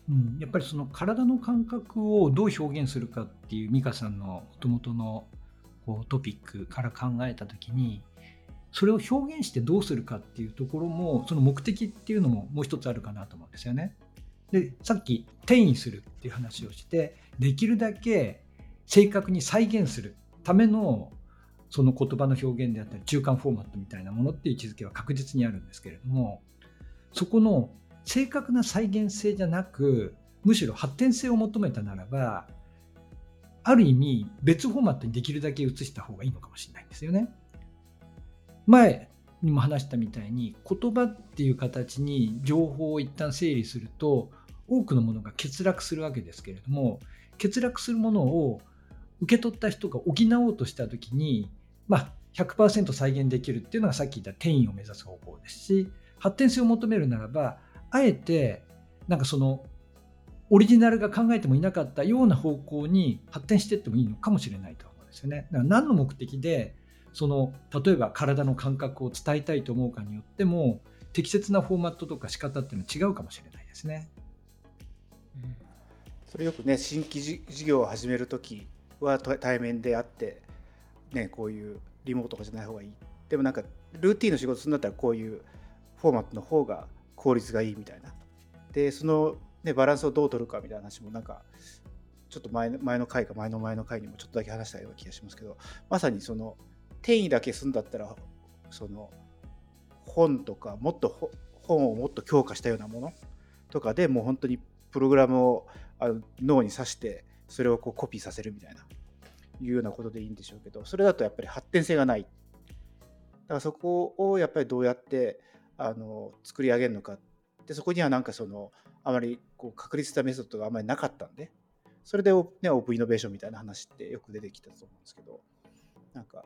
うん、やっぱりその体の感覚をどう表現するかっていう美香さんのもともとのこうトピックから考えた時にそれを表現してどうするかっていうところもその目的っていうのももう一つあるかなと思うんですよね。でさっき転移するっていう話をしてできるだけ正確に再現するためのその言葉の表現であったり中間フォーマットみたいなものっていう位置づけは確実にあるんですけれどもそこの正確な再現性じゃなくむしろ発展性を求めたならばある意味別フォーマットにできるだけ移した方がいいのかもしれないんですよね。前にも話したみたいに言葉っていう形に情報を一旦整理すると多くのものが欠落するわけですけれども欠落するものを受け取った人が補おうとした時に、まあ、100%再現できるっていうのがさっき言った転移を目指す方法ですし発展性を求めるならばあえてなんかそのオリジナルが考えてもいなかったような方向に発展していってもいいのかもしれないと思うんですよね。だから何の目的でその例えば体の感覚を伝えたいと思うかによっても適切なフォーマットとか仕方っていうのは違うかもしれないですね。それよくね新規事業を始める時は対面であって、ね、こういうリモートとかじゃない方がいい。でもなんかルーティンの仕事するんだったらこういうフォーマットの方が効率がいいみたいな。でその、ね、バランスをどう取るかみたいな話もなんかちょっと前前の回か前の前の回にもちょっとだけ話したような気がしますけどまさにその転移だけするんだったらその本とかもっと本をもっと強化したようなものとかでもう本当にプログラムをあの脳に挿してそれをこうコピーさせるみたいないうようなことでいいんでしょうけどそれだとやっぱり発展性がない。だからそこをやっぱりどうやってあの作り上げるのか。でそこにはなんかそのあまりこう確立したメソッドがあまりなかったんでそれで、ね、オープンイノベーションみたいな話ってよく出てきたと思うんですけどなんか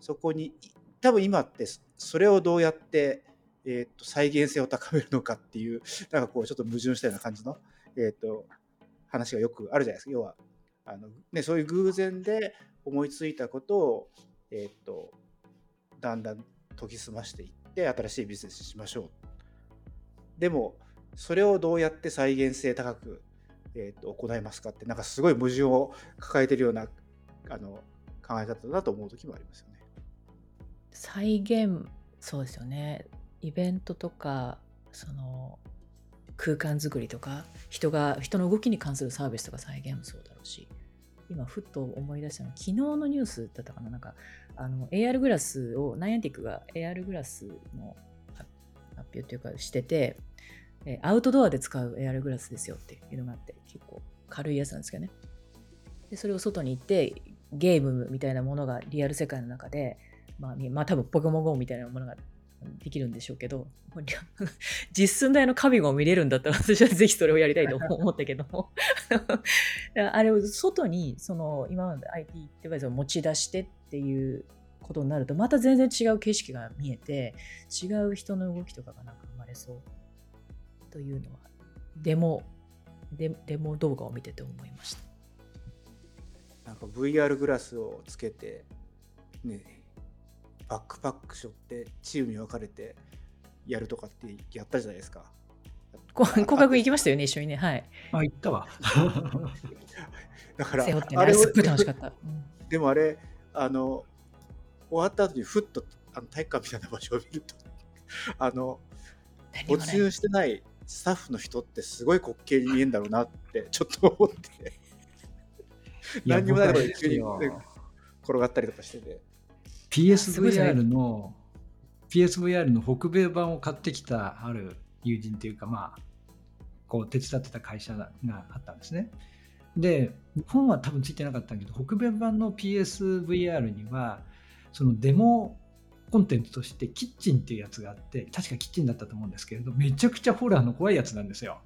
そこに多分今ってそれをどうやって、えー、と再現性を高めるのかっていうなんかこうちょっと矛盾したような感じの、えー、と話がよくあるじゃないですか要はあの、ね、そういう偶然で思いついたことを、えー、とだんだん研ぎ澄ましていって新しいビジネスしましょうでもそれをどうやって再現性高く、えー、と行いますかってなんかすごい矛盾を抱えてるようなあの考え方だと思う時もありますよね。再現そうですよね。イベントとかその空間づくりとか人が人の動きに関するサービスとか再現もそうだろうし今ふっと思い出したの昨日のニュースだったかな。なんかあの AR グラスをナイアンティックが AR グラスの発表というかしててアウトドアで使う AR グラスですよっていうのがあって結構軽いやつなんですけどね。でそれを外に行ってゲームみたいなものがリアル世界の中でまあ、まあ多分ポケモン GO みたいなものができるんでしょうけど、[laughs] 実寸大のカビゴを見れるんだったら私はぜひそれをやりたいと思ったけども。[laughs] あれを外にその今まで IT デバイスを持ち出してっていうことになるとまた全然違う景色が見えて違う人の動きとかがなんか生まれそうというのはデモデデモ動画を見てて思いました。なんか VR グラスをつけてねバックパック背負ってチームに分かれてやるとかってやったじゃないですか。広角行きましたよね、一緒にね。はい。あ、行ったわ。だから、背負ってね、あれすっごい楽しかった。でもあれ、あの、終わった後にふっとあの体育館みたいな場所を見ると、[laughs] あの、没入してないスタッフの人ってすごい滑稽に見えるんだろうなってちょっと思って、何にもないところで急に転がったりとかしてて。PSVR の PSVR の北米版を買ってきたある友人というかまあこう手伝ってた会社があったんですね。で、日本は多分ついてなかったんだけど、北米版の PSVR には、そのデモコンテンツとしてキッチンっていうやつがあって、確かキッチンだったと思うんですけれど、めちゃくちゃホラーの怖いやつなんですよ。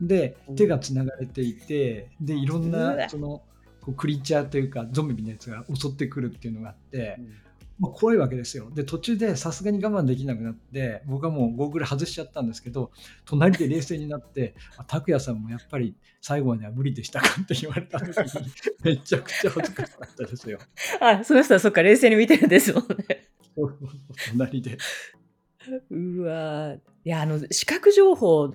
で、手がつながれていて、で、いろんなそのこうクリーチャーというか、ゾンビみたいなやつが襲ってくるっていうのがあって、うんまあ、怖いわけですよ。で、途中でさすがに我慢できなくなって、僕はもうゴーグル外しちゃったんですけど、隣で冷静になって、[laughs] あ拓也さんもやっぱり最後までは無理でしたかって言われた時に、[laughs] めちゃくちゃ恥ずかしかったですよ。あ、その人はそっか、冷静に見てるんですもんね。隣で。うわーいや、あの、視覚情報、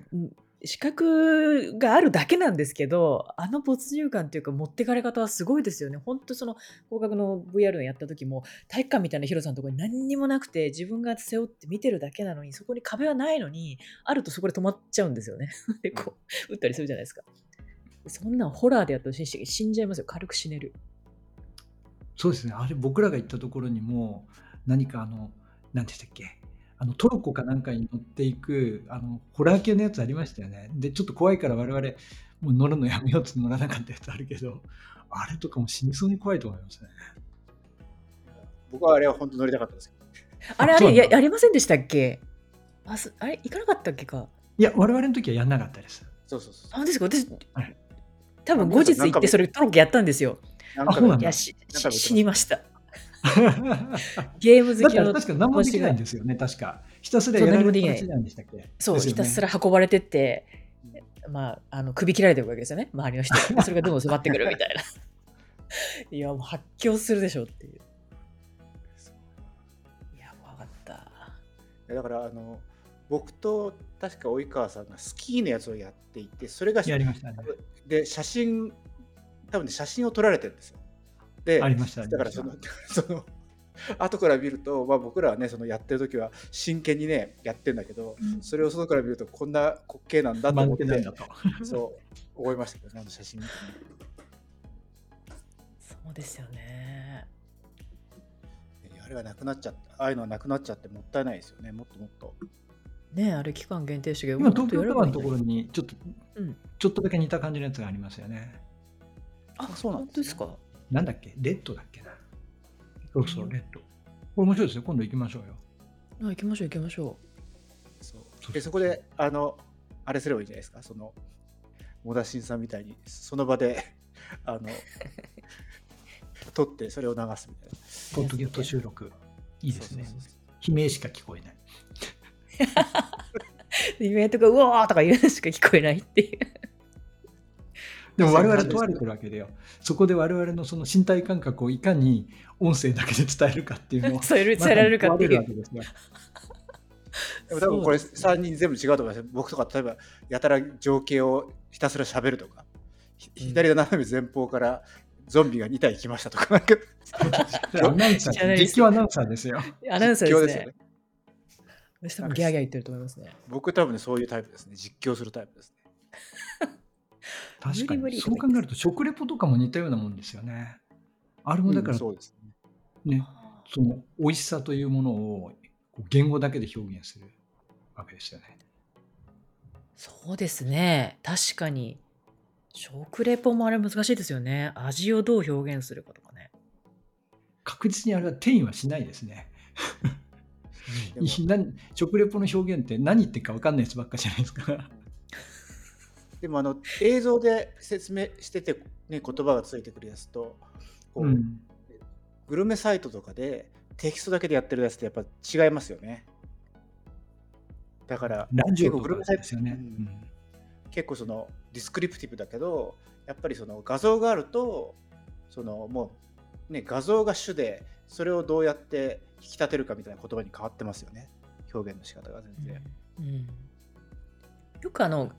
ん視覚があるだけなんですけど、あの没入感っていうか持ってかれ方はすごいですよね。本当その、広角の VR のやった時も、体育館みたいな広さのところに何にもなくて、自分が背負って見てるだけなのに、そこに壁はないのに、あるとそこで止まっちゃうんですよね。[laughs] で、こう、撃ったりするじゃないですか。そんなんホラーでやったら死んじゃいますよ。軽く死ねる。そうですね。あれ、僕らが行ったところにも、何かあの、何でしたっけ？あのトルコかなんかに乗っていくあのホラー系のやつありましたよね。で、ちょっと怖いから我々もう乗るのやめようって乗らなかったやつあるけど、あれとかも死にそうに怖いと思いますね。僕はあれは本当乗りたかったですけど。あれ、あれ、ややりませんでしたっけ？あすあれ、行かなかったっけか？いや、我々の時はやんなかったです。そうそうそう。あ、ですか？私はい、多分後日行ってそれトロッコやったんですよ。なんかあそうなんだいや、しなんかし死にました。だ [laughs] ゲーム好きのから確か何もできないんですよね、確か。ひたすらやられる形なんでしたっけ？そう、ねひたすら運ばれてって、まあ、あの首切られてるわけですよね、周りの人が。[laughs] それがどんどん迫ってくるみたいな。[laughs] いや、もう発狂するでしょっていう。いや、怖かった。だからあの僕と確か及川さんがスキーのやつをやっていてそれがやりましたね。で写真多分ね写真を撮られてるんですよ。でありました。だからその [laughs] その後から見ると、まあ、僕らはねそのやってる時は真剣にねやってんだけど、それを外から見るとこんな滑稽なんだと間思って。[laughs] [laughs] そう思いましたけどねあの写真そうですよね。あれがなくなっちゃってああいうのはなくなっちゃってもったいないですよねもっともっと。ねあれ期間限定して今、東京タワーのところに。にちょっと、うんちょっとだけ似た感じのやつがありますよね。あ、そうなんですね本当ですか？なんだっけ？レッドだっけな？そうそう、レッド。これ面白いですよ。今度行きましょうよ。あ行きましょう行きましょそうそうでそこであのあれすればいいんじゃないですか？そのモダシンさんみたいにその場で [laughs] あの [laughs] 撮ってそれを流すみたいな。ポッドキャスト収録。いいですね。悲鳴しか聞こえない。[laughs] う。イベントがうわーとか言うのしか聞こえないっていう。でも我々問われてるわけだよ。そこで我々のその身体感覚をいかに音声だけで伝えるかっていうのを [laughs] 伝えられるかっていうまさに問われるわけですよ。でも多分これそうですね3人全部違うと思いますよ僕とか例えばやたら情景をひたすら喋るとか、ひうん左の斜め前方からゾンビが2体来ましたとか [laughs] なんかアナウンサー、知らないです実況アナウンサーですよ。アナウンサーですね実況ですよね。私多分ギャーギャー言ってると思いますね。僕多分ねそういうタイプですね実況するタイプですね確かに。無理無理そう考えると食レポとかも似たようなもんですよね。あれもだから、うんそうですねね、その美味しさというものをこう言語だけで表現するわけですよね。そうですね。確かに。食レポもあれ難しいですよね。味をどう表現するかとかね。確実にあれは転移はしないですね。[laughs] 食レポの表現って何言ってるか分かんないやつばっかじゃないですか。でもあの映像で説明してて、ね、言葉がついてくるやつとこう、うん、グルメサイトとかでテキストだけでやってるやつってやっぱ違いますよね。だから結構グルメサイトですよね。うん。結構そのディスクリプティブだけどやっぱりその画像があるとそのもうね画像が主でそれをどうやって引き立てるかみたいな言葉に変わってますよね。表現の仕方が全然、うん。よくあの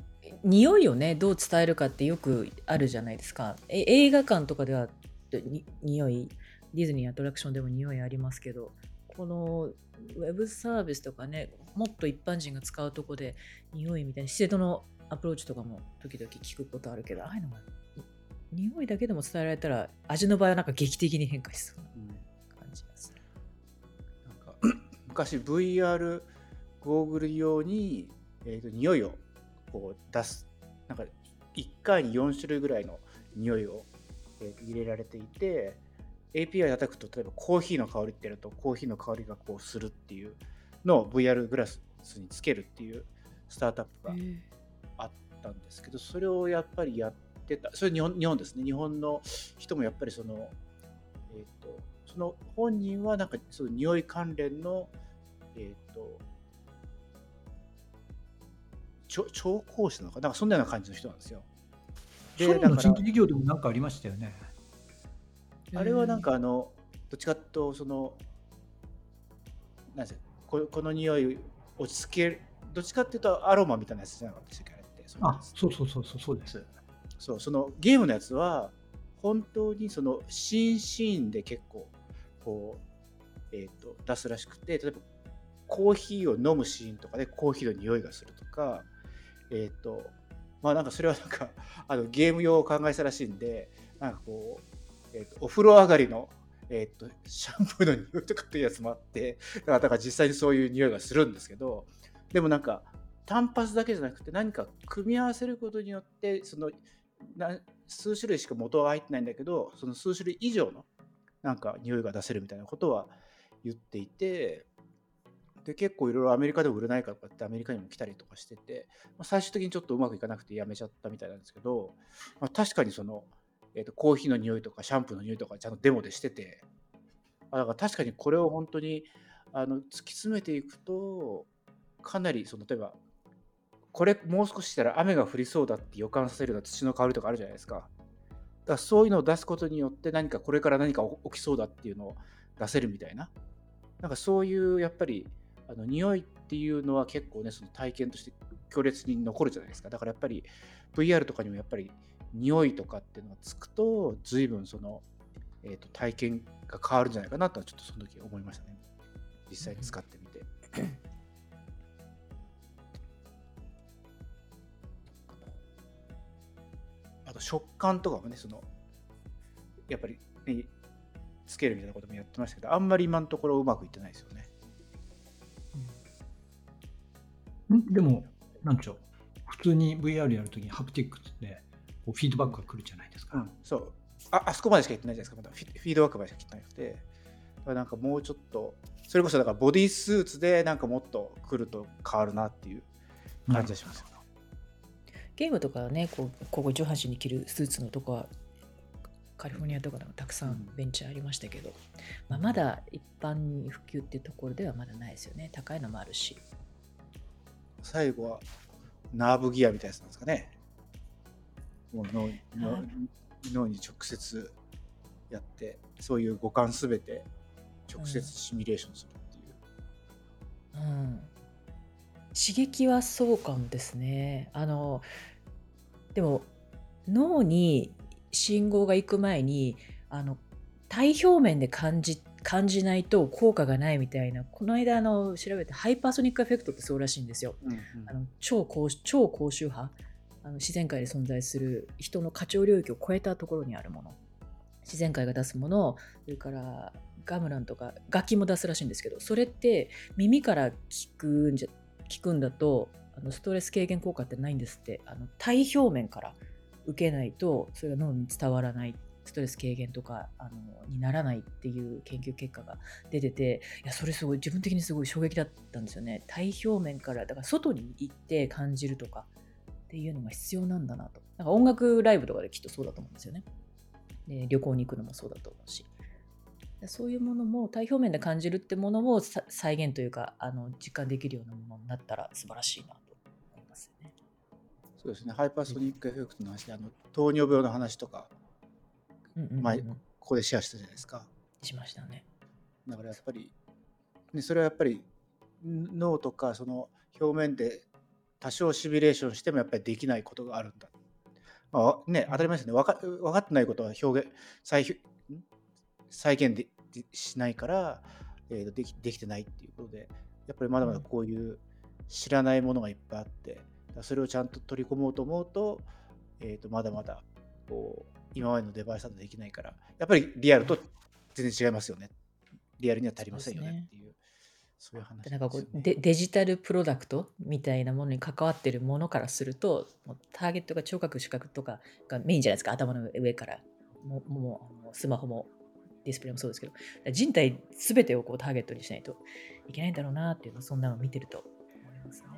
匂いをねどう伝えるかってよくあるじゃないですかえ映画館とかではに匂いディズニーアトラクションでも匂いありますけどこのウェブサービスとかねもっと一般人が使うとこで匂いみたいな施設のアプローチとかも時々聞くことあるけどああいうのが匂いだけでも伝えられたら味の場合はなんか劇的に変化しそううんな感じですね。なんか [clears throat] 昔 VR ゴーグル用に、えー、と匂いをこう出すなんか1回に4種類ぐらいの匂いを、えー入れられていて API 叩くと例えばコーヒーの香りってやるとコーヒーの香りがこうするっていうのを VR グラスにつけるっていうスタートアップがあったんですけどそれをやっぱりやってた。それ日本日本ですね日本の人もやっぱりそのえっ、とその本人はなんかその匂い関連のえっ、とちょ調香師なのかな？んかそんなような感じの人なんですよ。ソニーだか新規事業でもなんかありましたよね。あれはなんかあのどっちかとそのなんですかここの匂い落ち着けるどっちかっていうとアロマみたいなやつじゃなかったでしたっけ？あれってそあつそうそうそうそうそうです。そうそのゲームのやつは本当にそのシーンシーンで結構こう、えー、と出すらしくて例えばコーヒーを飲むシーンとかでコーヒーの匂いがするとかえっ、とまあなんかそれはなんか [laughs] あのゲーム用を考えたらしいんでなんかこう、えー、とお風呂上がりのえっ、とシャンプーの匂いとかっていうやつもあってだからだから実際にそういう匂いがするんですけどでもなんか単発だけじゃなくて何か組み合わせることによってその数種類しか元は入ってないんだけどその数種類以上のなんか匂いが出せるみたいなことは言っていてで結構いろいろアメリカでも売れないかとかってアメリカにも来たりとかしてて、まあ、最終的にちょっとうまくいかなくてやめちゃったみたいなんですけど、まあ、確かにその、えー、とコーヒーの匂いとかシャンプーの匂いとかちゃんとデモでしててあだから確かにこれを本当にあの突き詰めていくとかなりその例えばこれもう少ししたら雨が降りそうだって予感させるような土の香りとかあるじゃないですか。だからそういうのを出すことによって何かこれから何か起きそうだっていうのを出せるみたいな。なんかそういうやっぱりあの匂いっていうのは結構ねその体験として強烈に残るじゃないですか。だからやっぱり VR とかにもやっぱり匂いとかっていうのがつくと随分その、えー、と体験が変わるんじゃないかなとちょっとその時思いましたね。実際に使ってみて。あと食感とかもね、そのやっぱり、ね、つけるみたいなこともやってましたけど、あんまり今のところうまくいってないですよね。でも、なんでしょう。普通に VR やるときにハプティックってこうフィードバックが来るじゃないですか。うん、そうあ。あそこまでしか言ってないじゃないですか、まだフィフィードバックまでしか言ってなくて。だからなんかもうちょっと、それこそだからボディスーツでなんかもっと来ると変わるなっていう感じがします。ゲームとかはね、こうここ上半身に着るスーツのとこはカリフォルニアとかでもたくさんベンチャーありましたけど、まあ、まだ一般に普及っていうところではまだないですよね。高いのもあるし。最後はナーブギアみたいなやつなんですかね。もう脳ナー脳脳に直接やって、そういう五感すべて直接シミュレーションするっていう。うん、刺激はそうかもですね。あのでも脳に信号が行く前にあの体表面で感じ感じないと効果がないみたいな。この間あの調べて hypersonic effect ってそうらしいんですよ。うんうん。あの超高超高周波。あの自然界で存在する人の過長領域を超えたところにあるもの。自然界が出すものそれからガムランとか楽器も出すらしいんですけどそれって耳から聞くんじゃ聞くんだとあのストレス軽減効果ってないんですって。あの体表面から受けないとそれが脳に伝わらないストレス軽減とかあのにならないっていう研究結果が出てていやそれすごい自分的にすごい衝撃だったんですよね。体表面からだから外に行って感じるとかっていうのが必要なんだなと。なんか音楽ライブとかできっとそうだと思うんですよね。で旅行に行くのもそうだと思うし。そういうものも体表面で感じるってものを再現というかあの実感できるようなものになったら素晴らしいなと思いますね。そうですね、 hypersonic effect の話で、あの糖尿病の話とか、前ここでシェアしたじゃないですか。しましたね。だからやっぱり、ね、それはやっぱりん脳とかその表面で多少シミュレーションしてもやっぱりできないことがあるんだ。まあわね、当たり前ですね分か。分かってないことは表現再ん？再現ででしないから、えーとでき、できてないっていうことで、やっぱりまだまだこういう知らないものがいっぱいあって、それをちゃんと取り込もうと思うと、えー、とまだまだこう今までのデバイスだとできないから、やっぱりリアルと全然違いますよね。リアルには足りませんよねね。っていうそういう話でなんかこうデデジタルプロダクトみたいなものに関わってるものからするとターゲットが聴覚視覚とかがメインじゃないですか。頭の上から。もうもうスマホもディスプレイもそうですけど。人体全てをこうターゲットにしないといけないんだろうなっていうのをそんなのを見てると思いますね。